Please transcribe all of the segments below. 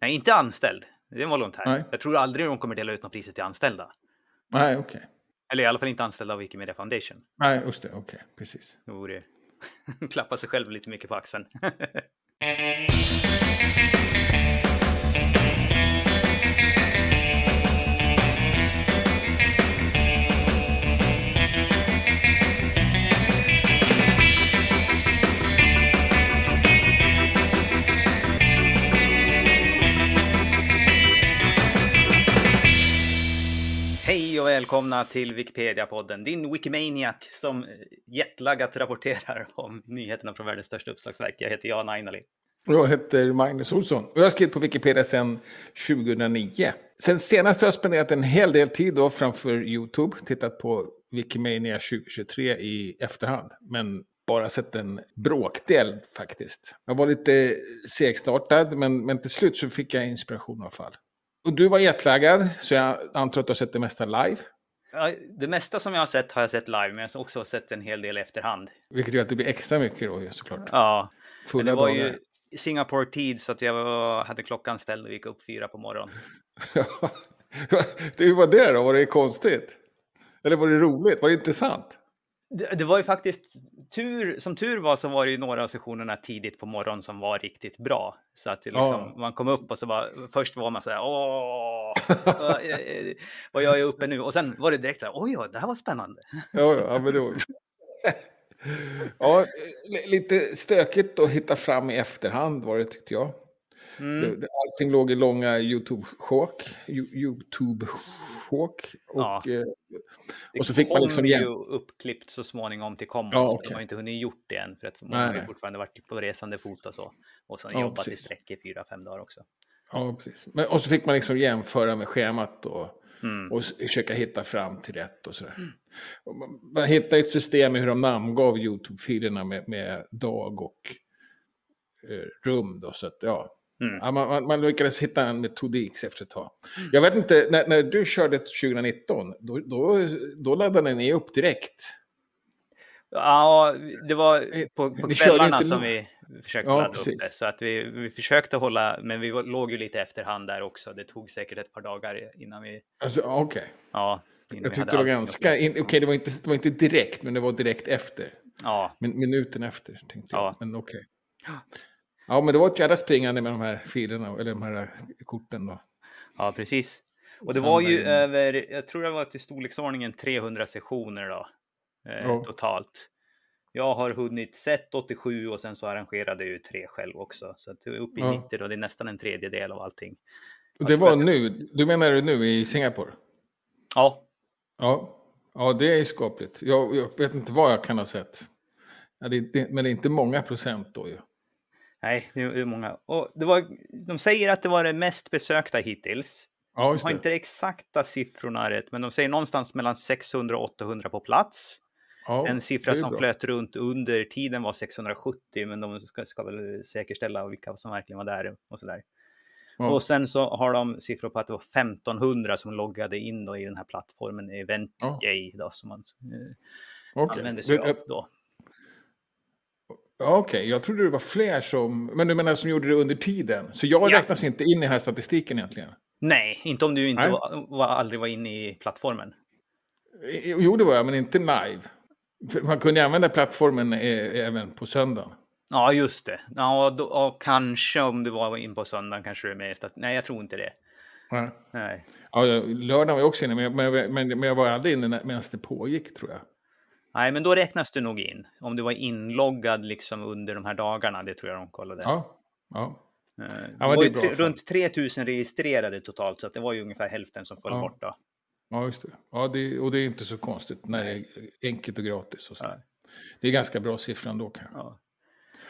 Nej, inte anställd. Det är en volontär. Nej. Jag tror aldrig de kommer dela ut några priser till anställda. Nej, okej. Eller i alla fall inte anställda av Wikimedia Foundation. Nej, just det. Okej, precis. Det vore klappa sig själv lite mycket på axeln. välkomna till Wikipedia-podden, din Wikimaniac som jetlaggat rapporterar om nyheterna från världens största uppslagsverk. Jag heter Jan Ainali. Jag heter Magnus Olsson och jag har skrivit på Wikipedia sedan 2009. Sen senast har jag spenderat en hel del tid då framför YouTube, tittat på Wikimania 2023 i efterhand. Men bara sett en bråkdel faktiskt. Jag var lite segstartad, men, men till slut så fick jag inspiration i alla fall. Och du var jetlaggad, så jag antar att du har sett det mesta live. Ja, det mesta som jag har sett har jag sett live, men jag har också sett en hel del i efterhand. Vilket gör att det blir extra mycket då såklart. Ja, men Fulla det var dagar. ju Singapore-tid så att jag var, hade klockan ställd och gick upp fyra på morgonen. Hur var det då? Var det konstigt? Eller var det roligt? Var det intressant? Det, det var ju faktiskt tur, som tur var så var det ju några av sessionerna tidigt på morgonen som var riktigt bra. Så att liksom, Ja. man kom upp och så var, först var man så här, åh, vad- eh, vad jag är uppe nu? Och sen var det direkt så här, oj, det här var spännande. Ja, ja, men då... ja, li- lite stökigt att hitta fram i efterhand var det tyckte jag. Mm. Det- det- Allting låg i långa YouTube-sjok. Ju- YouTube-sjok. Och, Ja. eh, Det Och så fick man kom liksom ju igen- uppklippt så småningom till Commons. Ja, okej. De har inte hunnit gjort det än för att många har ju fortfarande varit på resande fot och så. Och sen Ja, jobbat i precis. sträck i fyra, fem dagar också. ja, precis. Men, och så fick man liksom jämföra med schemat och, Mm. och försöka hitta fram till rätt och sådär. Och man, man hittade ett system i hur de namngav YouTube-filerna med, med dag och eh, rum. Då, så att, ja. Mm. Ja, man, man, lyckades hitta en metodik efter ett tag. Jag vet inte, när, när du körde 2019, då, då, då laddade ni upp direkt. Ja, det var Eh, på, på kvällarna som vi försökte Ja, ladda upp precis. det. Så att vi, vi försökte hålla, men vi låg ju lite efterhand där också. Det tog säkert ett par dagar innan vi, Alltså, ja, Okej, ja. innan jag tyckte det var ganska... Okej, det, var inte, det var inte direkt, men det var direkt efter. Ja, Min, minuten efter, tänkte Ja. jag. Men okej. Ja, men det var ett jävla springande med de här filerna, eller de här korten då. ja, precis. Och det var ju över, jag tror det var till storleksordningen 300 sessioner då, eh, Ja. totalt. Jag har hunnit sett 87 och sen så arrangerade jag ju tre själv också. Så att det är uppe i Ja. 90 och det är nästan en tredjedel av allting. Och det var nu, du menar det nu i Singapore? Ja, Ja, ja det är skapligt. Jag, jag vet inte vad jag kan ha sett. Ja, det inte, men det är inte många procent då ju. Nej, det är många. Och det var, de säger att det var det mest besökta hittills. Ja, De har inte de exakta siffrorna rätt, men de säger någonstans mellan 600 och 800 på plats. Ja, en siffra som bra. flöt runt under tiden var 670, men de ska, ska väl säkerställa vilka som verkligen var där och sådär. Ja. Och sen så har de siffror på att det var 1500 som loggade in i den här plattformen Event Ja. Då, som man eh, Okej. använder sig av då. Okej. Jag trodde det var fler som... Men du menar som gjorde det under tiden? Så jag Ja. räknas inte in i den här statistiken egentligen? Nej, inte om du inte Nej. var, var, aldrig var inne i plattformen. Jo, det var jag, men inte live. Man kunde använda plattformen eh, även på söndagen. Ja, just det. Ja, då, och kanske om du var in på söndagen kanske det är att, nej, jag tror inte det. Ja. Nej. Ja, jag- lördagen var jag också inne, men, men, men, men jag var aldrig inne medan det pågick, tror jag. Nej, men då räknas du nog in. Om du var inloggad liksom under de här dagarna, det tror jag de kollade. Ja, ja. Eh, det men var det tre, runt 3000 registrerade totalt, så att det var ju ungefär hälften som föll Ja. bort då. ja just det. Ja, det. Och det är inte så konstigt när det är enkelt och gratis. Och så. Ja. Det är ganska bra siffra ändå kanske. Ja.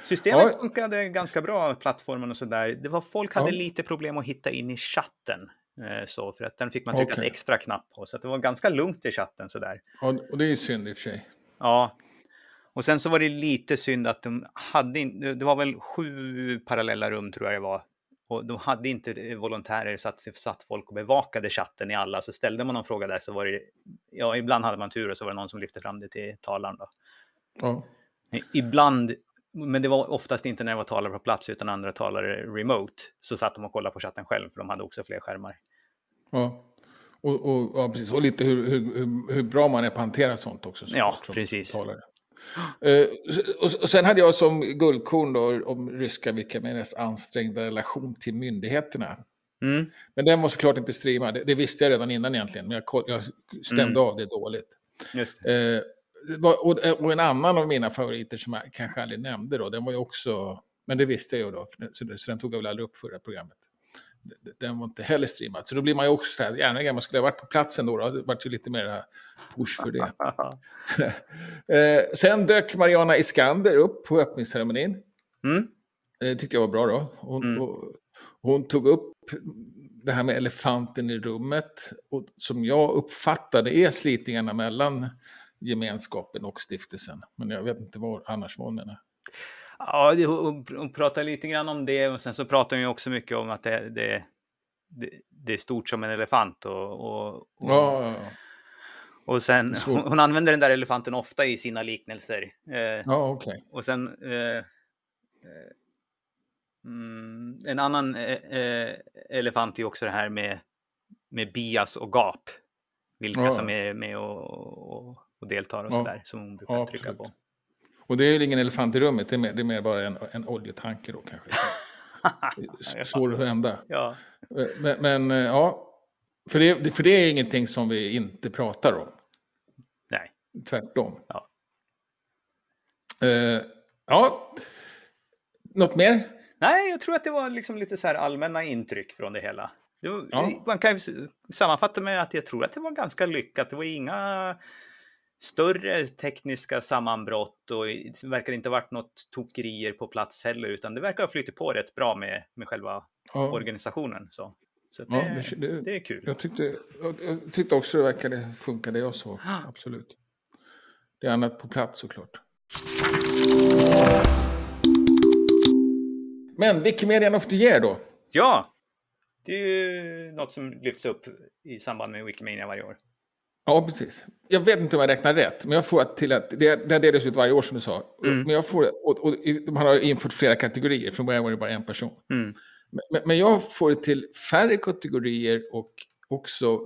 Systemet Ja. funkade ganska bra, plattformen och sådär. Det var folk hade Ja. lite problem att hitta in i chatten. eh, Så, för att den fick man trycka Okej. ett extra knapp på. Så att det var ganska lugnt i chatten sådär. Ja, och det är synd i och för sig. Ja. Och sen så var det lite synd att de hade inte, det var väl sju parallella rum tror jag det var. Och de hade inte eh, volontärer så att satt folk och bevakade chatten i alla. Så ställde man någon fråga där så var det, ja ibland hade man tur och så var det någon som lyfte fram det till talaren då. Ja. Ibland men det var oftast inte när det var talare på plats utan andra talare remote. Så satt de och kollade på chatten själv för de hade också fler skärmar. Ja, och, och, ja, precis. och lite hur, hur, hur, bra man är på att hantera sånt också. Ja, såklart, som precis. talare. Eh, och, och sen hade jag som guldkorn då om ryska Wikimedias ansträngda relation till myndigheterna. Mm. Men den var såklart inte streamad, det, det visste jag redan innan egentligen, men jag, jag stämde Mm. av det dåligt. Det. Eh, det var- och, och en annan av mina favoriter som jag kanske aldrig nämnde då, den var ju också, men det visste jag ju då, så, så den tog jag väl aldrig upp förra programmet. Den var inte heller streamad, så då blir man ju också så här, gärna man skulle ha varit på platsen då, då. det vart ju lite mer push för det. eh, sen dök Mariana Iskander upp på öppningsceremonin. Mm. Det tyckte jag var bra då. Hon, Mm. och, hon tog upp det här med elefanten i rummet. Och som jag uppfattade är slitningarna mellan gemenskapen och stiftelsen. Men jag vet inte vad annars vad hon menar. Ja, hon, hon pratar lite grann om det och sen så pratar hon ju också mycket om att det, det, det, det är stort som en elefant. Och, och, och, Ja, ja, ja. och sen, hon, hon använder den där elefanten ofta i sina liknelser. Eh, ja okej. Och sen eh, eh, mm, en annan eh, eh, elefant är också det här med, med bias och gap. Vilka som är med och, och, och deltar och sådär som hon brukar trycka absolut. på. Och det är ju ingen elefant i rummet, det är mer, det är mer bara en, en oljetanke då kanske. Svår att vända. ja. Men, men eh, ja, för det, för det är ingenting som vi inte pratar om. Nej. Tvärtom. Ja. Eh, ja, något mer? Nej, jag tror att det var liksom lite så här allmänna intryck från det hela. Det var, Ja. Man kan ju sammanfatta med att jag tror att det var ganska lyckat. Det var inga större tekniska sammanbrott och det verkar inte ha varit något tokerier på plats heller, utan det verkar ha flyttat på rätt bra med, med själva Ja, organisationen. Så, så det, ja, det, det, är kul. jag, tyckte, jag, tyckte också det verkade funka det jag såg. Absolut. Det är annat på plats såklart. Men Wikimedia of the Year då? Ja, det är ju något som lyfts upp i samband med Wikimania varje år. Ja, precis. Jag vet inte om jag räknar rätt, men jag får att till att det, det delas ut varje år som du sa. Mm. Men jag får, och, och, de har infört flera kategorier, från början var det bara en person. Mm. Men, men- jag får det till färre kategorier och också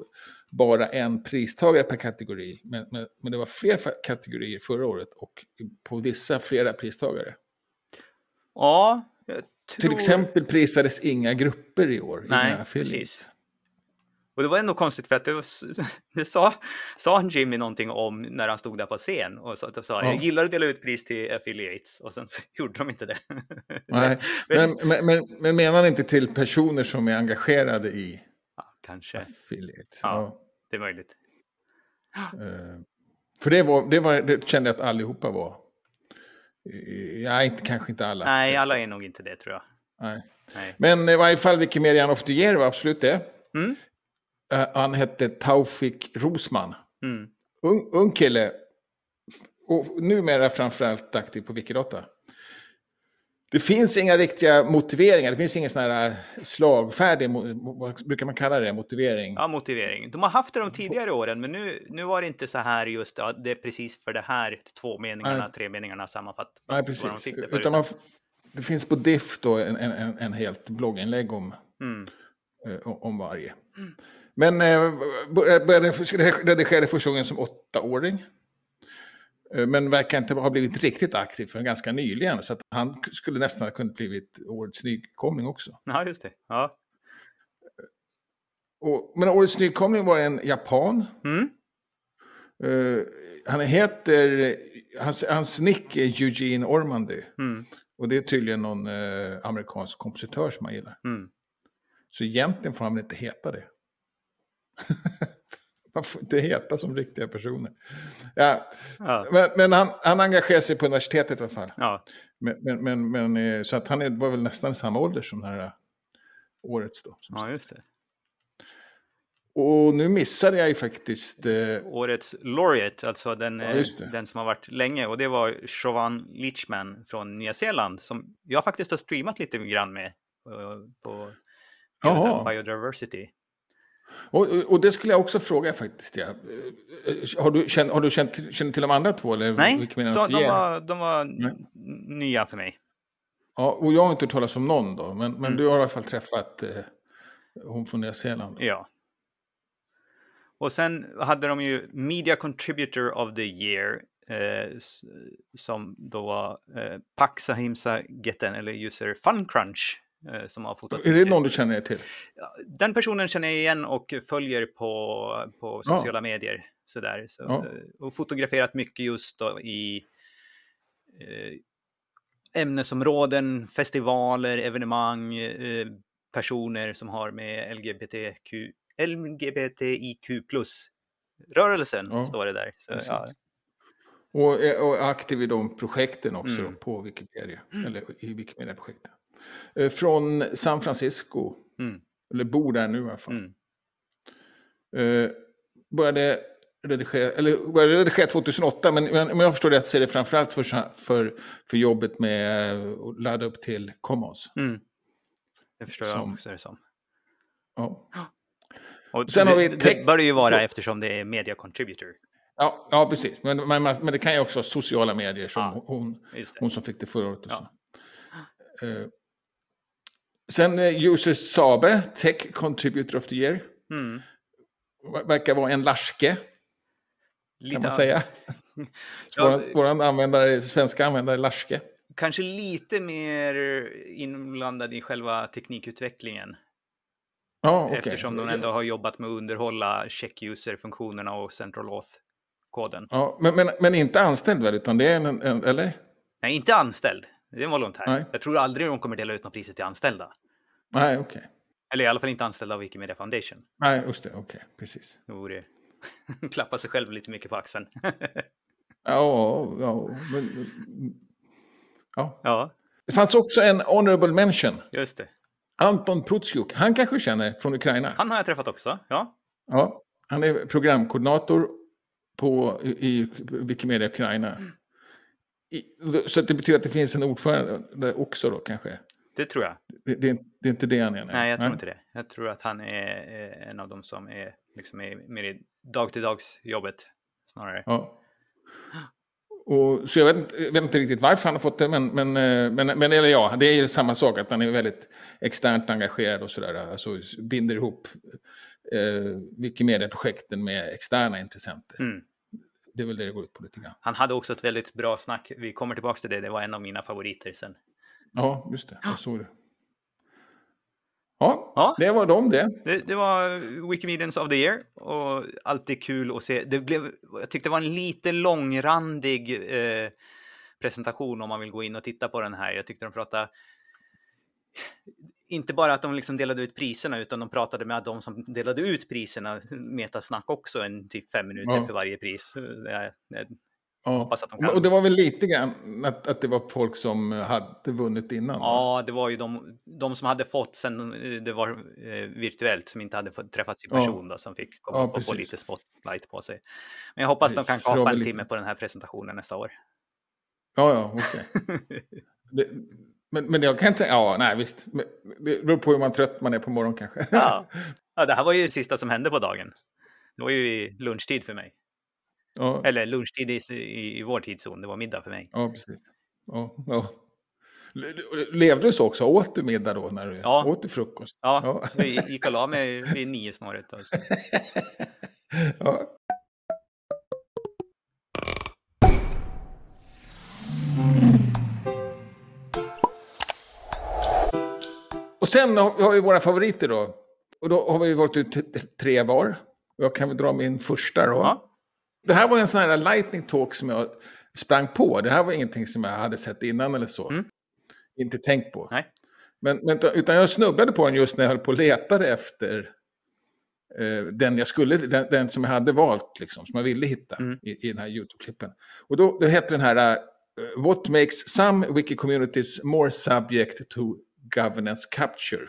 bara en pristagare per kategori. Men, men, men det var fler kategorier förra året och på vissa flera pristagare. Ja, jag tror... Till exempel prisades inga grupper i år. Nej, precis. Och det var ändå konstigt för att det, var, det sa, sa han Jimmy någonting om när han stod där på scen och sa, att sa Ja. jag gillar att dela ut pris till affiliates och sen så gjorde de inte det. Nej, men, men, men, men menar han inte till personer som är engagerade i ja, kanske, affiliate? Ja. Ja. det är möjligt. Eh, För det, var, det, var, det kände jag att allihopa var. Nej, inte, kanske inte alla. Nej, alla är nog inte det tror jag. Nej. Nej. Men i varje fall Wikimedian of the Year var absolut det. Mm. Eh, han hette Taufik Rosman. Mm. Ung, ung kille. Och numera framförallt aktiv på Wikidata. Det finns inga riktiga motiveringar. Det finns ingen sån här eh, slagfärdig, vad brukar man kalla det, motivering. Ja, motivering. De har haft det de tidigare åren, men nu, nu var det inte så här just, ja, det är precis för det här två meningarna, Nej. tre meningarna sammanfatt Nej, vad de precis. fick det för. Utan man, det finns på Diff då en, en, en, helt blogginlägg om, Mm. eh, om varje. Men eh, bör- började redigera första gången som åttaåring. Eh, Men verkar inte ha blivit riktigt aktiv för ganska nyligen. Så att han skulle nästan ha kunnat blivit årets nykomling också. Ja, just det. Ja. Och, men årets nykomling var en japan. Mm. Eh, han heter, hans, hans nick är Eugene Ormandy. Mm. Och det är tydligen någon eh, amerikansk kompositör som man gillar. Mm. Så egentligen får han väl inte heta det. Man får inte heta som riktiga personer. Ja, Ja. men men han, han engagerar sig på universitetet i alla fall. Ja. Men, men, men, eh, så att han är, var väl nästan i samma ålder som den här eh, årets då. ja, just det. Och nu missade jag ju faktiskt... Eh, Årets laureate, alltså den, Ja, eh, det. den som har varit länge. Och det var Chauvin Leachman från Nya Zeeland som jag faktiskt har streamat lite grann med eh, på. Biodiversity. Och, och, det skulle jag också fråga faktiskt. Ja. Eh, Har du, känt, har du känt, känner till de andra två? Eller Nej, de, de, var, de var Nej. nya för mig. Ja, och jag har inte hört talas om någon då, men, men Mm. du har i alla fall träffat eh, hon från Nya Zeeland. Ja. Och sen hade de ju Media Contributor of the Year eh, som då var eh, Paxahimsa Getten eller user Funcrunch eh, som har fotat. Är det någon du känner till? Ja, Den personen känner jag igen och följer på, på Ja. sociala medier. Sådär. Så, Ja. eh, Och fotograferat mycket just då i eh, ämnesområden, festivaler, evenemang, eh, personer som har med LGBTQ, LGBTIQ plus-rörelsen, Ja, står det där. Så, ja, Och och aktiv i de projekten också Mm. på Wikipedia. Eller i Wikimedia-projekten. Eh, Från San Francisco. Mm. Eller bor där nu i alla fall. mm. Eh, började redigera, eller började redigera 2008, men, men om jag förstår rätt så är det framförallt för, för, för jobbet med att ladda upp till Commons. Mm. Det förstår jag Som- också det som. Ja. Och Sen det, har vi det tech- bör det ju vara så- eftersom det är media contributor. Ja, ja, precis. Men, men, men det kan ju också vara sociala medier som Ja. hon, det. hon som fick det förra året. Och Ja. så. Eh, sen eh, User Sabe, Tech Contributor of the Year. Mm. Ver- Verkar vara en larske, Lite kan man an- säga. Ja, Våran, våran användare, svenska användare larske. Kanske lite mer inblandad i själva teknikutvecklingen. Ja, okej. Eftersom de ändå har jobbat med att underhålla check-user-funktionerna och central auth-koden. Ja, men, men, men inte anställd väl, utan det är en, en eller? Nej, inte anställd. Det är en volontär. Nej. Jag tror aldrig de kommer dela ut något priset till anställda. Nej, okej. Eller i alla fall inte anställda av Wikimedia Foundation. Nej, just det, okej, precis. Det vore klappa sig själv lite mycket på axeln. Ja, ja, men, ja. ja, Det fanns också en honorable mention. just det. Anton Prutsiuk, han kanske känner från Ukraina. Han har jag träffat också. Ja, Ja, han är programkoordinator på, i, Wikimedia Ukraina. I, så det betyder att det finns en ordförande också då kanske. det tror jag. Det, det, det är inte det han är. Nej, jag tror inte det. Jag tror att han är en av dem som är liksom är mer i dag-till-dags-jobbet snarare. Ja. Och, så jag vet, inte- vet inte riktigt varför han har fått det, men, men, eh, men, men eller ja, det är ju samma sak, att han är väldigt externt engagerad och sådär. Alltså binder ihop eh, Wikimedia-projekten med externa intressenter. Mm. Det är väl det det går ut på lite grann. Han hade också ett väldigt bra snack. Vi kommer tillbaka till det. Det var en av mina favoriter sen. Ja, just det. Jag såg det. Ja, Ja. det var de det. Det, det var Wikimedians of the Year och alltid kul att se. Det blev, jag tyckte det var en lite långrandig eh, presentation om man vill gå in och titta på den här. Jag tyckte de pratade inte bara att de liksom delade ut priserna utan de pratade med de som delade ut priserna, metasnack också, en typ fem minuter Ja. för varje pris. Ja. De kan. Och det var väl lite grann att, att det var folk som hade vunnit innan? va? Ja, det var ju de, de som hade fått sen eh, det var eh, virtuellt, som inte hade fått träffats i Ja. person, då, som fick komma Ja, och få lite spotlight på sig. Men jag hoppas Precis, de kan kapa en väl timme lite- på den här presentationen nästa år. Ja, ja, okej. Det- Men, men jag kan inte... Ja, nej, visst. Det beror på hur man trött man är på morgonen kanske. Ja. ja, det här var ju det sista som hände på dagen. Det var ju lunchtid för mig. Ja, Eller lunchtid i, i, i vår tidszon, det var middag för mig. ja precis. Ja, ja. Le- le- Levde du så också? Åt du middag då? När du Ja. åt du frukost? Ja, Ja. vi gick och la mig vid nio snåret. Alltså. ja. Och sen har vi våra favoriter då. Och då har vi valt ut tre var. Och Jag kan väl dra min första då. Ja. Det här var en sån här lightning talk som jag sprang på. Det här var ingenting som jag hade sett innan eller så. Mm. Inte tänkt på. Nej. Men, men, utan jag snubblade på den just när jag höll på och letade efter eh, den jag skulle, den, den som jag hade valt, liksom, som jag ville hitta Mm. i, i den här YouTube-klippen. Och då, då hette den här eh, What makes some wiki communities more subject to governance capture?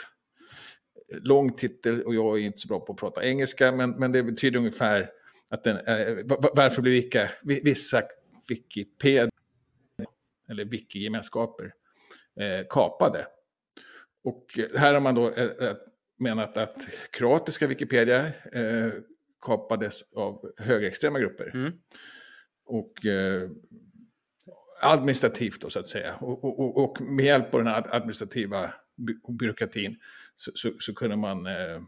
Lång titel och jag är inte så bra på att prata engelska, men, men det betyder ungefär att den, eh, va- va- varför blir vilka, vi- vissa Wikipedia eller wiki-gemenskaper eh, kapade. Och här har man då eh, eh, menat att kroatiska Wikipedia eh, kapades av högerextrema grupper. Mm. Och eh, administrativt då så att säga. Och, och, och- med hjälp av den administrativa by byråkratin så, så, så kunde man eh,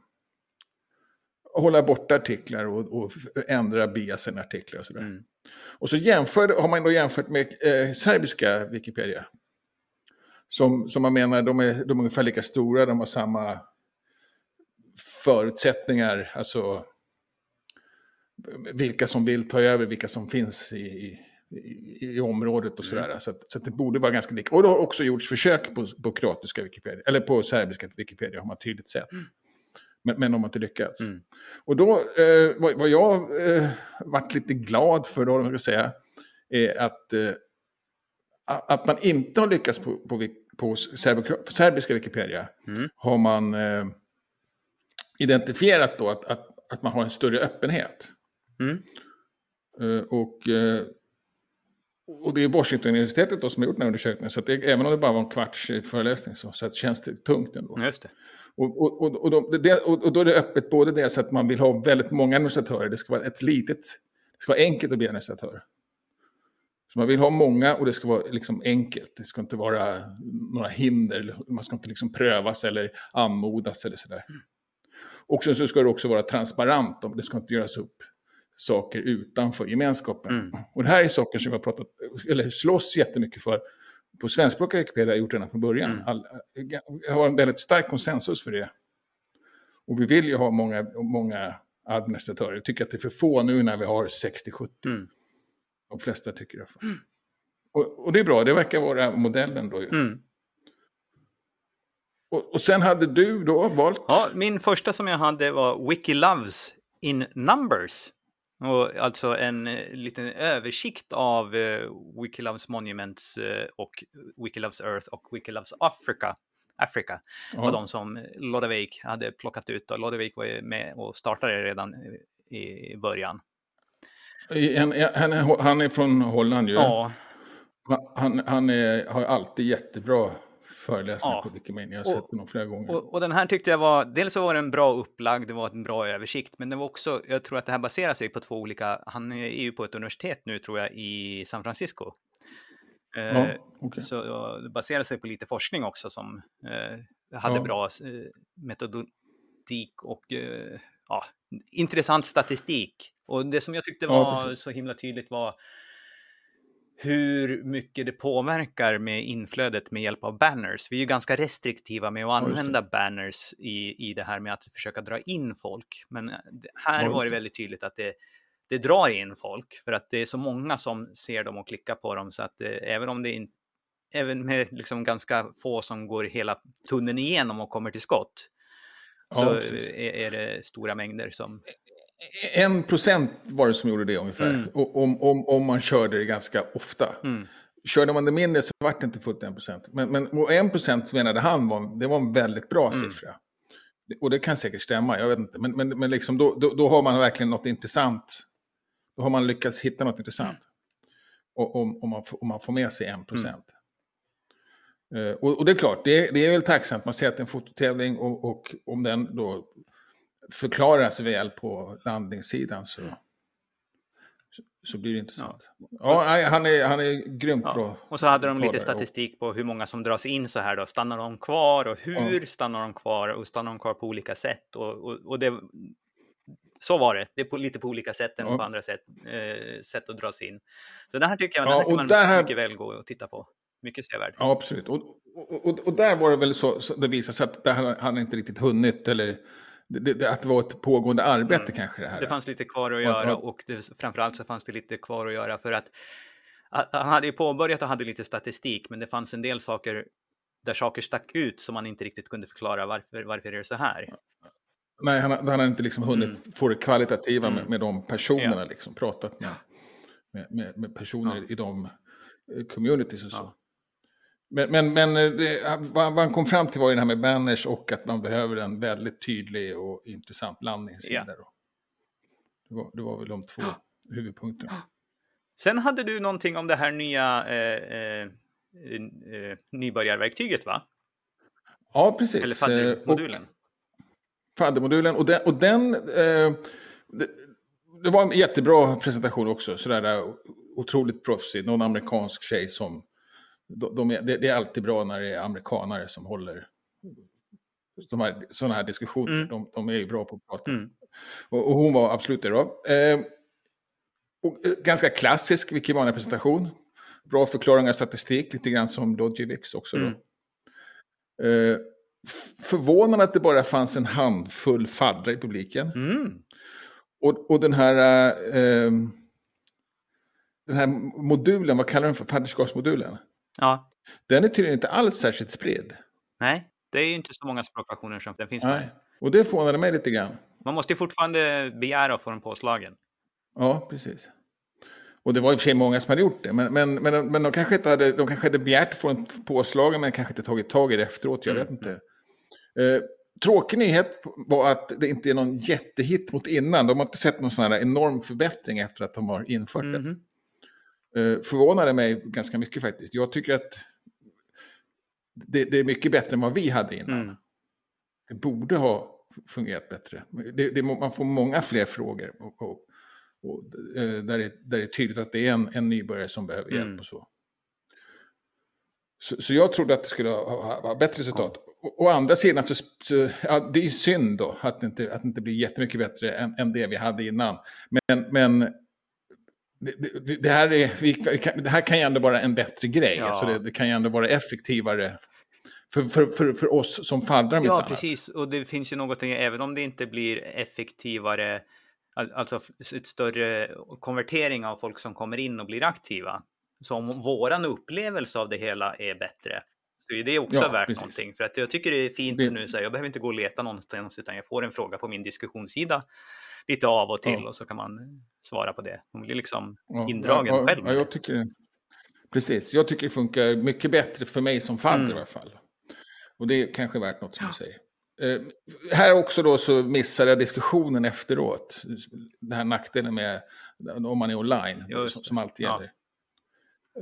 hålla borta artiklar och, och ändra i artiklar och sådär. Mm. Och så jämför, har man då jämfört med eh, serbiska Wikipedia. Som, som man menar, de är, de är ungefär lika stora, de har samma förutsättningar, alltså vilka som vill ta över, vilka som finns i, i, i, området och sådär. Så, att, så att det borde vara ganska lika. Och det har också gjorts försök på, på kroatiska Wikipedia, eller på serbiska Wikipedia har man tydligt sett. Men, men de har inte lyckats. Mm. Och då, eh, vad, vad jag eh, varit lite glad för, då, om jag ska säga, är att, eh, att man inte har lyckats på, på, på, serbi- på serbiska Wikipedia. Mm. Har man eh, identifierat då att, att, att man har en större öppenhet. Mm. Eh, och, eh, och det är Washington-universitetet som har gjort den här undersökningen. Så att det, även om det bara var en kvarts föreläsning så, så känns det tungt ändå. Just det. Och, och, och, och, de, det, och, och då är det öppet både det så att man vill ha väldigt många administratörer. Det ska vara ett litet, det ska vara enkelt att bli administratör. Så man vill ha många och det ska vara liksom enkelt. Det ska inte vara några hinder. Man ska inte liksom prövas eller anmodas eller sådär. Och sen så ska det också vara transparent. Det ska inte göras upp saker utanför gemenskapen. Mm. Och det här är saker som vi har pratat, eller slåss jättemycket för på svenskspråkiga Wikipedia har gjort redan från början. Mm. All, jag har en väldigt stark konsensus för det. Och vi vill ju ha många, många administratörer. Jag tycker att det är för få nu när vi har 60-70. Mm. De flesta tycker det. Och, och det är bra, det verkar vara modellen då. Mm. Och, och sen hade du då valt... Ja, min första som jag hade var Wiki Loves in Numbers. Och alltså en eh, liten översikt av eh, Wiki Loves Monuments eh, och Wiki Loves Earth och Wiki Loves Africa. Africa var de som Lodewijk hade plockat ut. Och Lodewijk var ju med och startade redan i i början. En, han, är, han är från Holland ju. Ja, Han, han är, har alltid jättebra föreläsningar Ja. på Wikimedia. Jag har sett honom flera gånger. Och, och den här tyckte jag var, dels så var den bra upplagd, det var en bra översikt, men det var också, jag tror att det här baserar sig på två olika, han är ju på ett universitet nu tror jag i San Francisco. Eh, ja, okej. Så ja, det baserar sig på lite forskning också som eh, hade Ja. bra eh, metodik och eh, ja, intressant statistik. Och det som jag tyckte var så himla tydligt var hur mycket det påverkar med inflödet med hjälp av banners. Vi är ju ganska restriktiva med att använda banners i, i det här med att försöka dra in folk. Men eh, här Ja, var det väldigt tydligt att det, det drar in folk för att det är så många som ser dem och klickar på dem så att eh, även om det inte Även med liksom ganska få som går hela tunneln igenom och kommer till skott. Ja, Så är, är det stora mängder som... En procent var det som gjorde det ungefär. Mm. Om, om, om man körde det ganska ofta. Mm, Körde man det mindre så var det inte fullt en procent. Men, men en procent menade han var, det var en väldigt bra Mm. siffra. Och det kan säkert stämma, jag vet inte. Men, men, men liksom då, då, då har man verkligen något intressant. Då har man lyckats hitta något intressant. Mm. Och, om, om, man, om man får med sig en procent. Eh, och, och det är klart, det är, det är väl tacksamt. Man ser att det är en fototävling och, och om den då förklaras väl på landningssidan så, så, så blir det intressant. Ja, nej, han, är, han är grymt ja. bra. Och så hade de lite statistik på hur många som dras in så här då. Stannar de kvar och hur stannar de kvar och stannar de kvar på olika sätt? Och, och, och det, så var det. Det är på, lite på olika sätt än Ja. på andra sätt, eh, sätt att dras in. Så det här tycker jag Ja, här kan man där- mycket väl gå och titta på. Mycket sevärd. Ja, absolut. Och, och, och, där var det väl så, så det visade sig att hade han inte riktigt hunnit, eller det, det, att det var ett pågående arbete kanske det här. Mm. Det fanns lite kvar att göra och- det, framförallt så fanns det lite kvar att göra för att att han hade ju påbörjat och hade lite statistik, men det fanns en del saker där saker stack ut som man inte riktigt kunde förklara varför, varför är det så här. Nej, han, han hade inte liksom hunnit Mm. få det kvalitativa med, Mm. med de personerna, Ja. liksom, pratat med, Ja. med, med, med personer Ja. i de eh, communities och så. Ja. Men, men, men eh, det, vad han kom fram till var ju det här med banners och att man behöver en väldigt tydlig och intressant landningssida. Då. Det, var, det var väl de två Ja. huvudpunkterna. Sen hade du någonting om det här nya eh, eh, eh, nybörjarverktyget, va? Ja, precis. Eller Eh, och- faddermodulen. Faddermodulen. Och den, och den eh, det, det, var en jättebra presentation också. Sådär där, otroligt proffsig. Någon amerikansk tjej som... De, de är, det, det, är alltid bra när det är amerikanare som håller de här, sådana här diskussioner. Mm. De, de, är ju bra på att prata. Mm. Och, och, hon var absolut det då. Eh, och, ganska klassisk Wikimedia-presentation. Bra förklaring av statistik, lite grann som Logivix också. Då. Mm. Eh, förvånande att det bara fanns en handfull faddrar i publiken. Mm. Och, och den här... Eh, den här modulen, vad kallar den för? Fadderskapsmodulen? Ja. Den är tydligen inte alls särskilt spridd. Nej, det är ju inte så många språkversioner som den finns Nej. med. Och det förvånade mig lite grann. Man måste ju fortfarande begära att få den påslagen. Ja, precis. Och det var i och för sig många som hade gjort det. Men, men, men, men de, kanske inte hade, de kanske hade begärt få en påslagen men kanske inte tagit tag i det efteråt. Jag mm. vet inte. Eh, tråkig nyhet var att det inte är någon jättehit mot innan. De har inte sett någon sån här enorm förbättring efter att de har infört mm. det. Eh, förvånade mig ganska mycket faktiskt. Jag tycker att det, det, är mycket bättre än vad vi hade innan. Mm. Det borde ha fungerat bättre. Det, det, man får många fler frågor. Och, och, och eh, där, det, där det är tydligt att det är en, en nybörjare som behöver hjälp mm. och så. så. så. jag trodde att det skulle ha, ha bättre resultat. Ja. Å andra sidan så, så ja, det är synd då att det inte, att det inte blir jättemycket bättre än, än det vi hade innan. Men, men det, det, det här är, vi, det här kan ju ändå vara en bättre grej. Ja. Alltså det, det, kan ju ändå vara effektivare för, för, för, för oss som faddrar. Ja, annat. precis. Och det finns ju någonting, även om det inte blir effektivare, alltså ett större konvertering av folk som kommer in och blir aktiva. Så om våran upplevelse av det hela är bättre, så är det också ja, värt precis. någonting. För att jag tycker det är fint det... nu, så här, jag behöver inte gå och leta någonstans, utan jag får en fråga på min diskussionssida lite av och till ja. och så kan man svara på det. Man blir liksom indragen ja, själv. Ja, jag tycker, precis, jag tycker det funkar mycket bättre för mig som fadder mm. i alla fall. Och det är kanske värt något som du säger. Eh, här också då så missade jag diskussionen efteråt. Den här nackdelen med om man är online, som, som, alltid gäller.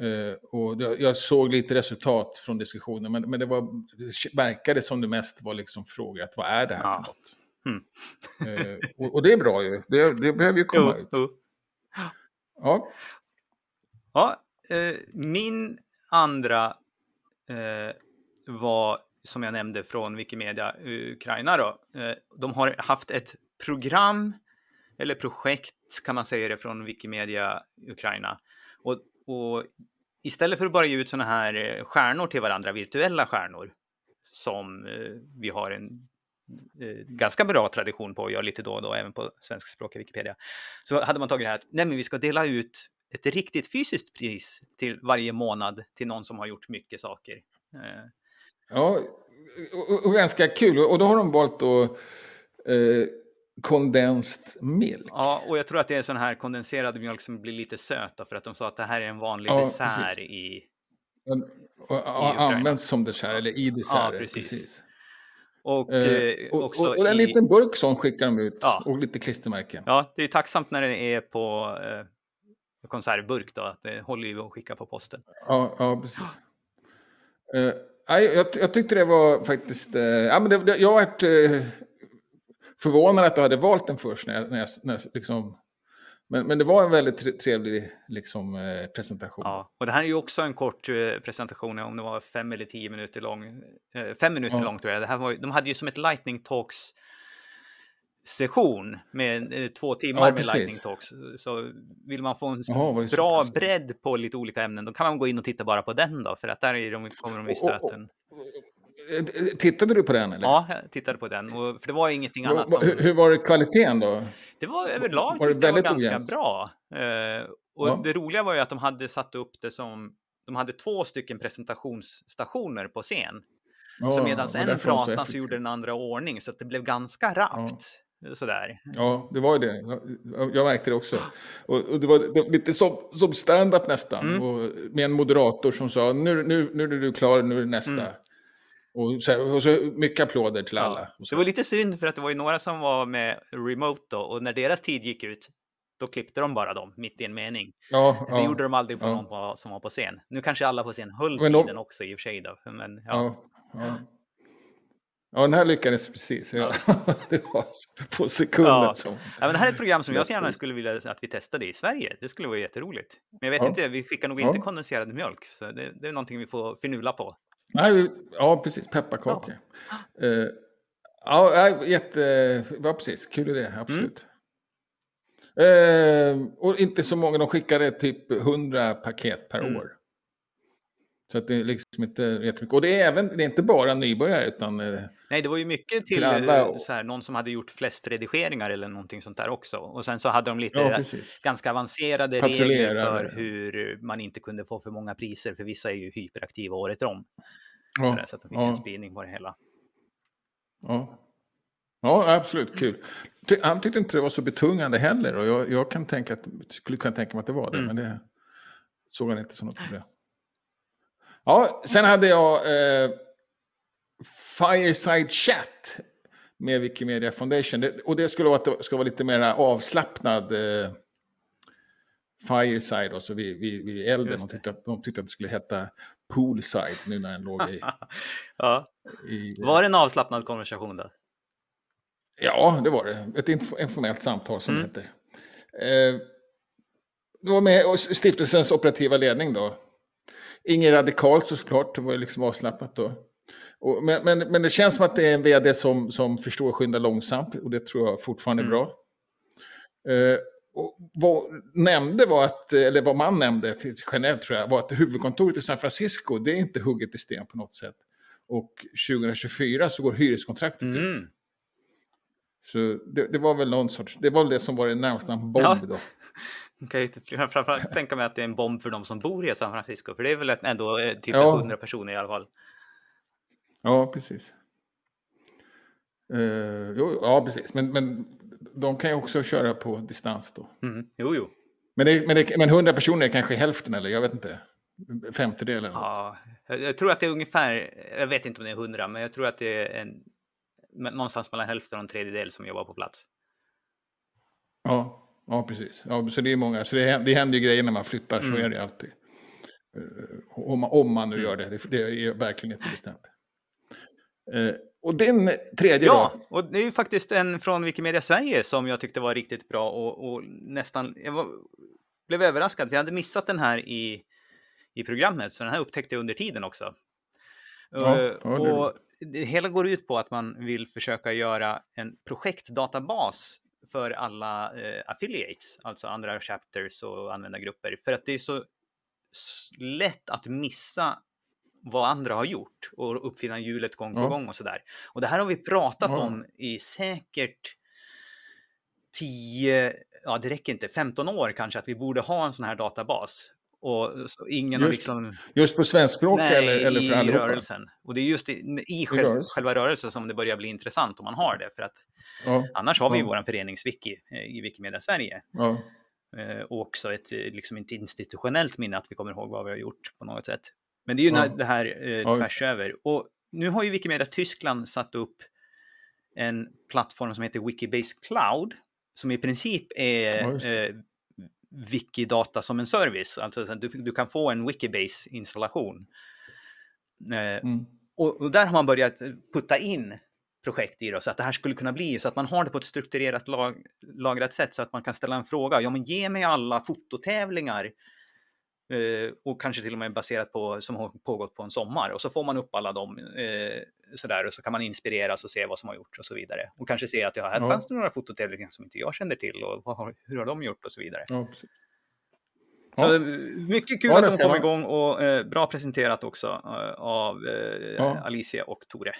Uh, och jag, jag, såg lite resultat från diskussionen, men, men det, var, det verkade som det mest var liksom frågat, vad är det här ja. för något? Mm. uh, och, och, det är bra ju, det, det behöver ju komma jo, ut. Jo. Ja. Ja, uh, min andra var, som jag nämnde, från Wikimedia Ukraina. Då. de har haft ett program, eller projekt kan man säga det, från Wikimedia Ukraina. Och och istället för att bara ge ut sådana här eh, stjärnor till varandra, virtuella stjärnor, som eh, vi har en eh, ganska bra tradition på att göra lite då och då, även på svenskspråkiga Wikipedia, så hade man tagit det här att nej, men vi ska dela ut ett riktigt fysiskt pris till varje månad till någon som har gjort mycket saker. Ja, och, och ganska kul. Och då har de valt att eh, Condensed milk. Ja, och jag tror att det är sån här kondenserad mjölk som blir lite söt då, för att de sa att det här är en vanlig ja, dessert precis. i... Och, och, används som dessert eller i dessert. Ja, precis. precis. Och, eh, och, och, och, en i... liten burk som skickar de ut ja. och lite klistermärken. Ja, det är tacksamt när det är på eh, konservburk då, att det håller ju att skicka på posten. Ja, ja precis. Eh, jag, jag, tyckte det var faktiskt, eh, ja men det, det, jag har varit eh, förvånad att du hade valt den först. När jag, när jag, när jag liksom, men, men det var en väldigt trevlig liksom, eh, presentation. Ja, och det här är ju också en kort eh, presentation, om det var fem eller tio minuter lång. Eh, fem minuter ja. lång tror jag. Det här var, de hade ju som ett lightning talks session med två timmar ja, med lightning talks. Så vill man få en Aha, bra bredd på lite olika ämnen, då kan man gå in och titta bara på den då, för att där är de, kommer de visa att den... Tittade du på den? Eller? Ja, jag tittade på den. Och, för det var ingenting annat. Hur, hur, var det kvaliteten då? Det var överlag var det, det var ganska ojämnt? bra. Uh, och ja. det roliga var ju att de hade satt upp det som... De hade två stycken presentationsstationer på scen. Ja, så medan en pratade så, så, gjorde den andra ordning, så det blev ganska rappt. Ja. Sådär. Ja, det var ju det. Jag, jag märkte det också. Och, och det, var, det, var, lite som, som stand-up nästan. Mm. Med en moderator som sa nu, nu, nu är du klar, nu är det nästa. Mm. Och så, och så mycket applåder till alla. Ja. Det var lite synd för att det var ju några som var med remote då och när deras tid gick ut då klippte de bara dem mitt i en mening. Ja, det ja, gjorde de aldrig på ja. någon på, som var på scen. Nu kanske alla på scen höll men tiden också i och för sig. Då, men, ja. Ja, den här lyckades precis. Ja. det var på sekunden. Ja. Som... Ja, men det här är ett program som jag så gärna skulle vilja att vi testade i Sverige. Det skulle vara jätteroligt. Men jag vet Ja. inte, vi skickar nog Ja. inte kondenserad mjölk. Så det, det är någonting vi får finula på. Nej, ja, precis. Pepparkakor. Ja, uh, ja jätte... Ja, precis. Kul idé, absolut. Eh, och inte så många, de skickade typ 100 paket per Mm. år. Så att det är liksom inte jättemycket. Och det är, även, det är inte bara nybörjare, utan... Eh, Nej, det var ju mycket till Till alla eh, så här, någon som hade gjort flest redigeringar eller någonting sånt där också. Och sen så hade de lite ja, ganska avancerade regler för hur man inte kunde få för många priser, för vissa är ju hyperaktiva året om. Ja, Sådär, så att de fick ja. en spridning på det hela. Ja. ja, absolut. Kul. Han tyckte inte det var så betungande heller. Och jag, jag kan tänka att, skulle kunna tänka mig att det var det. Mm. Men det såg han inte som något problem. Ja, sen hade jag eh, Fireside Chat med Wikimedia Foundation. Det, och det skulle vara, att det ska vara lite mer avslappnad eh, Fireside, och så vid, vid, vid elden. De tyckte, att, de tyckte att det skulle heta Poolside nu när den låg i... ja. i Var det en avslappnad konversation då? Ja, det var det. Ett inf- informellt samtal som Mm. det heter. Eh, det var med stiftelsens operativa ledning då. Ingen radikalt såklart, det var ju liksom avslappnat då. Och, men, men, men det känns som att det är en vd som, som förstår och skyndar långsamt och det tror jag fortfarande är Mm. bra. Eh, och vad nämnde var att, eller vad man nämnde generellt tror jag, var att huvudkontoret i San Francisco, det är inte hugget i sten på något sätt. Och 2024 så går hyreskontraktet ut. Mm. Så det, det var väl någon sorts, det var väl det som var det närmsta en bomb Ja. då. Jag kan ju framförallt tänka mig att det är en bomb för de som bor i San Francisco, för det är väl ändå eh, typ Ja. 100 personer i alla fall. Ja, precis. Eh, jo, ja, precis. Men, men de kan ju också köra på distans då. Mm. Jo, jo. Men, det, men, det, men 100 personer är kanske hälften eller jag vet inte. Femtedel eller något. Ja, jag, tror att det är ungefär, jag vet inte om det är 100, men jag tror att det är en, någonstans mellan hälften och en tredjedel som jobbar på plats. Ja, ja precis. Ja, så det är många. Så det, händer- det händer ju grejer när man flyttar, så Mm. är det alltid. Eh, om, man- om man nu gör det. Det, det är verkligen inte bestämt. Eh, och din tredje Ja, då? och det är ju faktiskt en från Wikimedia Sverige som jag tyckte var riktigt bra och, och nästan, jag var, blev överraskad, för jag hade missat den här i, i programmet, så den här upptäckte jag under tiden också. Ja, Eh, ja, är och det hela går ut på att man vill försöka göra en projektdatabas för alla eh, affiliates, alltså andra chapters och användargrupper, för att det är så lätt att missa vad andra har gjort och uppfinna hjulet gång på Ja. gång och sådär. Och det här har vi pratat Ja. om i säkert 10, ja det räcker inte, 15 år kanske, att vi borde ha en sån här databas. Och så ingen Just- liksom... Just på svenskspråk eller, eller för i allihopa? rörelsen. Och det är just i, i själv, rörelsen. själva rörelsen som det börjar bli intressant om man har det. För att Ja, annars har vi ju Ja. vår föreningswiki eh, i Wikimedia Sverige. ja. Eh, Och också ett, eh, liksom ett institutionellt minne att vi kommer ihåg vad vi har gjort på något sätt. Men det är ju Ja. det här eh, Ja, tvärs över. Och nu har ju Wikimedia Tyskland satt upp en plattform som heter Wikibase Cloud, som i princip Ja, är eh, Wikidata som en service. Alltså du, du kan få en Wikibase-installation. Eh, Mm. och, och där har man börjat putta in projekt i det, så att det här skulle kunna bli så att man har det på ett strukturerat lag, lagrat sätt så att man kan ställa en fråga. Ja, men ge mig alla fototävlingar och kanske till och med baserat på som har pågått på en sommar och så får man upp alla dem eh, sådär och så kan man inspireras och se vad som har gjorts och så vidare och kanske se att ja, här Ja. fanns det några fototävlingar som inte jag kände till och har, hur har de gjort och så vidare. Ja. Så eh, mycket kul att de kom igång och eh, bra presenterat också eh, av eh. Alicia och Tore.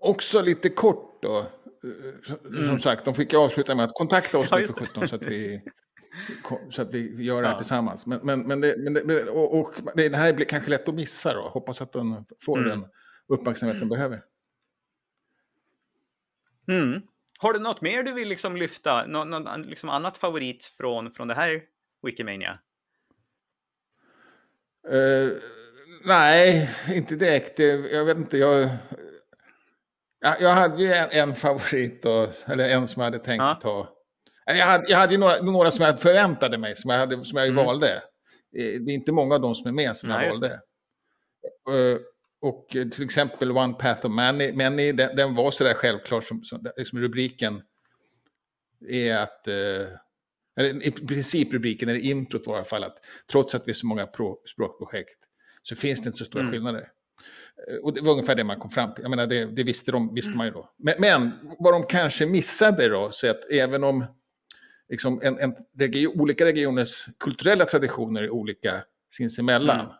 Också lite kort då. eh, Som Mm. sagt, de fick ju avsluta med att kontakta oss Ja, nu för det. 17 så att vi, så att vi gör det här Ja. tillsammans. Men, men, men, det, men det, och, och det här blir kanske lätt att missa då. Hoppas att den får Mm. den uppmärksamhet den behöver. Mm. Har du något mer du vill liksom lyfta? Nå något an- liksom annat favorit från, från det här Wikimania? Eh, nej, inte direkt. Jag vet inte, jag... Ja, jag hade ju en, en favorit, då, eller en som jag hade tänkt Ja. ta. Jag hade, jag hade ju några, några som jag förväntade mig, som jag, hade, som jag Mm. valde. Eh, Det är inte många av dem som är med som Nej, jag valde. Eh, och eh, till exempel One Path of Many, Many den, den var sådär självklar som, som liksom rubriken är att, eller i princip rubriken, eller introt var i alla fall att trots att vi är så många pro, språkprojekt så finns det inte så stora mm. skillnader. Och det var ungefär det man kom fram till. Jag menar, det, det visste, de, visste man ju då. Men, men, vad de kanske missade då, så att även om liksom en, en region, olika regioners kulturella traditioner är olika sinsemellan, mm.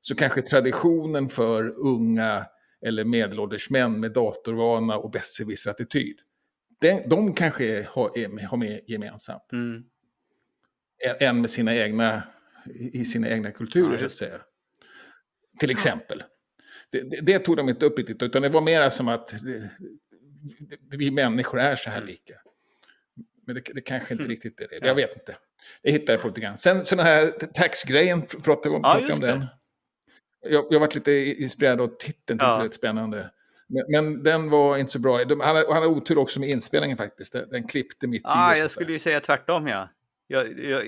så kanske traditionen för unga eller medelålders män med datorvana och besserwisser-attityd, de, kanske har, har med gemensamt. Mm. Än med sina egna, i sina egna kulturer, ja, så att säga. Till exempel. Det, det, det, tog de inte upp riktigt, utan det var mer som att vi människor är så här lika. Men det, det kanske inte mm. riktigt är det. Jag vet inte. Jag hittade på lite grann. Sen så den här taxgrejen, pratade vi om, ja, om den. Jag, jag varit lite inspirerad av titeln, ja. det lite spännande. Men, men, den var inte så bra. De, han, han hade otur också med inspelningen faktiskt. Den, klippte mitt ah, i. Jag skulle ju säga tvärtom, ja. Jag, jag,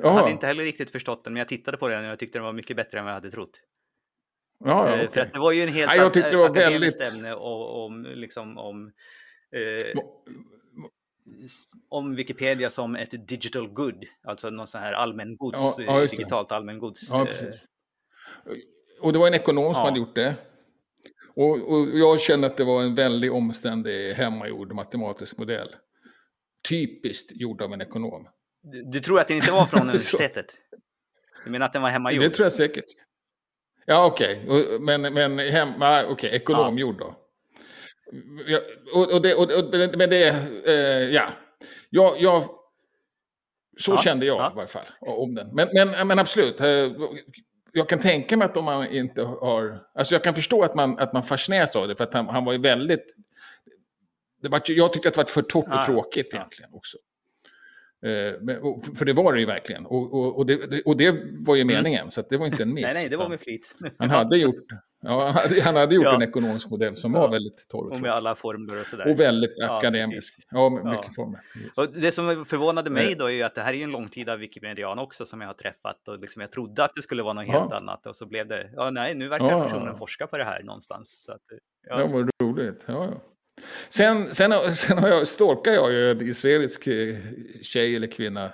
jag hade inte heller riktigt förstått den, men jag tittade på den och jag tyckte den var mycket bättre än vad jag hade trott. Ja, okay. Eh, för att det var ju en helt ja, jag tyckte det var väldigt... ämne om, liksom, om, eh, om Wikipedia som ett digital good, alltså någon sån här allmängods, ja, ja, digitalt allmängods. Ja, precis. Eh. Och det var en ekonom som hade gjort det. Och, och, jag kände att det var en väldigt omständig hemmagjord matematisk modell. Typiskt gjord av en ekonom. Du, du tror att den inte var från universitetet? Du menar att den var hemmagjord? Det tror jag säkert. Ja, okej. Okay. Men, men hemma, okej, okay. ekonomgjord ja. då. Ja, och, och, det, och, och, men det, eh, ja. Jag, jag, så ja, kände jag ja. i varje fall om den. Men, men, men absolut, eh, jag kan tänka mig att om man inte har... Alltså jag kan förstå att man, att man fascineras av det, för att han, han var ju väldigt... Det var, jag tyckte att det var för torrt och tråkigt egentligen också. Eh, för det var det ju verkligen. Och, och, och, det, och det var ju mm. meningen, mm. så det var inte en miss. nej, nej, det var med flit. Han hade gjort, ja, han hade, gjort ja. en ekonomisk modell som var väldigt torr. Och med alla formler och sådär. Och väldigt akademisk. Ja, mycket formler. Och det som förvånade mig då är ju att det här är en långtida Wikimedian också som jag har träffat. Och liksom jag trodde att det skulle vara något helt annat. Och så blev det, ja nej, nu verkar personen forska på det här någonstans. Så att, ja. ja, vad roligt. Ja, ja. Sen, sen, sen har jag, stalkar jag ju en israelisk eh, tjej eller kvinna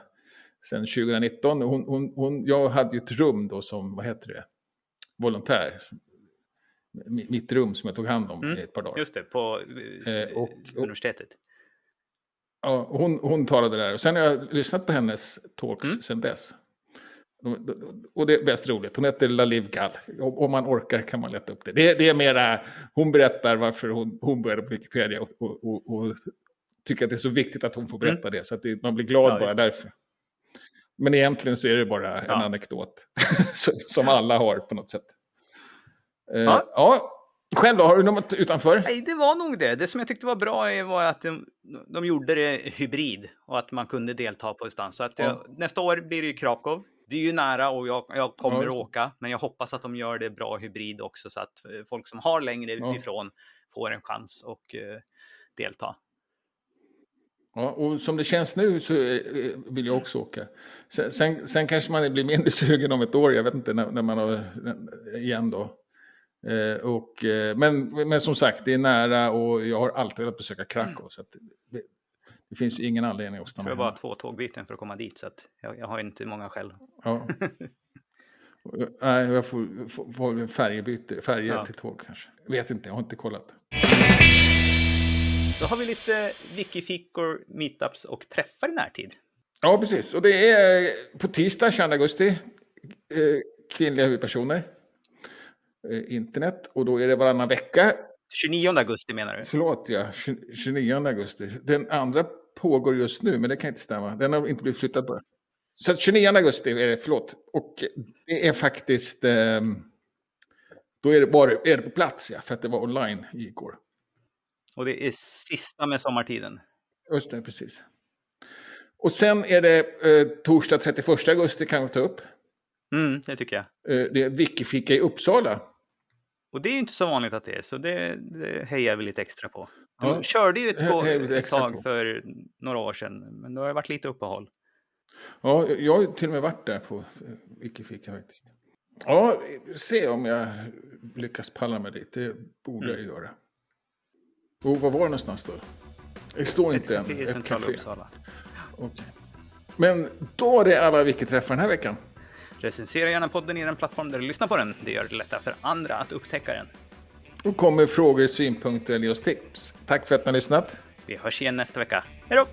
sen 2019. Hon, hon, hon, jag hade ju ett rum då som, vad heter det, volontär. Mitt rum som jag tog hand om mm. i ett par dagar. Just det, på eh, och, universitetet. Ja, hon, hon talade där och sen har jag lyssnat på hennes talks mm. sen dess. Och det är bäst roligt. Hon heter Laliv Gal. Om man orkar kan man leta upp det. Det, det är mera, hon berättar varför hon, hon började på Wikipedia och, och, och, och, tycker att det är så viktigt att hon får berätta mm. det. Så att det, man blir glad ja, bara därför. Men egentligen så är det bara en ja. anekdot som alla har på något sätt. Uh, ja. ja. Själv då, har du något utanför? Nej, det var nog det. Det som jag tyckte var bra var att de, de gjorde det hybrid och att man kunde delta på distans. Så att jag, nästa år blir det ju Krakow det är ju nära och jag, jag kommer ja, att åka, men jag hoppas att de gör det bra hybrid också så att eh, folk som har längre ja. ifrån får en chans att uh, delta. Ja, och som det känns nu så eh, vill jag också åka. Sen, sen, sen, kanske man blir mindre sugen om ett år, jag vet inte när, när man har igen då. Eh, och, men, men som sagt, det är nära och jag har alltid velat besöka Krakow. Mm. Så det, det finns ingen anledning att stanna Det var bara två tågbyten för att komma dit, så jag, jag har inte många själv. Ja. Nej, jag får, får, får färjebyte, färje ja. till tåg kanske. Vet inte, jag har inte kollat. Då har vi lite wikifikor, meetups och träffar i närtid. Ja, precis. Och det är på tisdag 22 augusti. Eh, kvinnliga huvudpersoner. Eh, internet. Och då är det varannan vecka. 29 augusti menar du? Förlåt, ja. 29 augusti. Den andra pågår just nu, men det kan inte stämma. Den har inte blivit flyttad bara. Så 29 augusti är det, förlåt. Och det är faktiskt... Eh, då är det, bara, är det på plats, ja, för att det var online igår. Och det är sista med sommartiden? Just det, precis. Och sen är det eh, torsdag 31 augusti kan vi ta upp. Mm, det tycker jag. Eh, det är Wikifika i Uppsala. Och det är ju inte så vanligt att det är, så det, det hejar vi lite extra på. Du ja, körde ju ett, på, ett tag för några år sedan, men då har det varit lite uppehåll. Ja, jag har till och med varit där på Wikifika faktiskt. Ja, se om jag lyckas palla mig dit. Det borde jag göra. Och var var det någonstans då? Det står inte än. I Ett centrala café. Uppsala. Okej. Men då är det alla Wiki-träffar den här veckan. Recensera gärna podden i den plattform där du lyssnar på den. Det gör det lättare för andra att upptäcka den. Och kommer frågor, synpunkter eller just tips. Tack för att ni har lyssnat. Vi hörs igen nästa vecka. Hej då!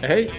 Hej!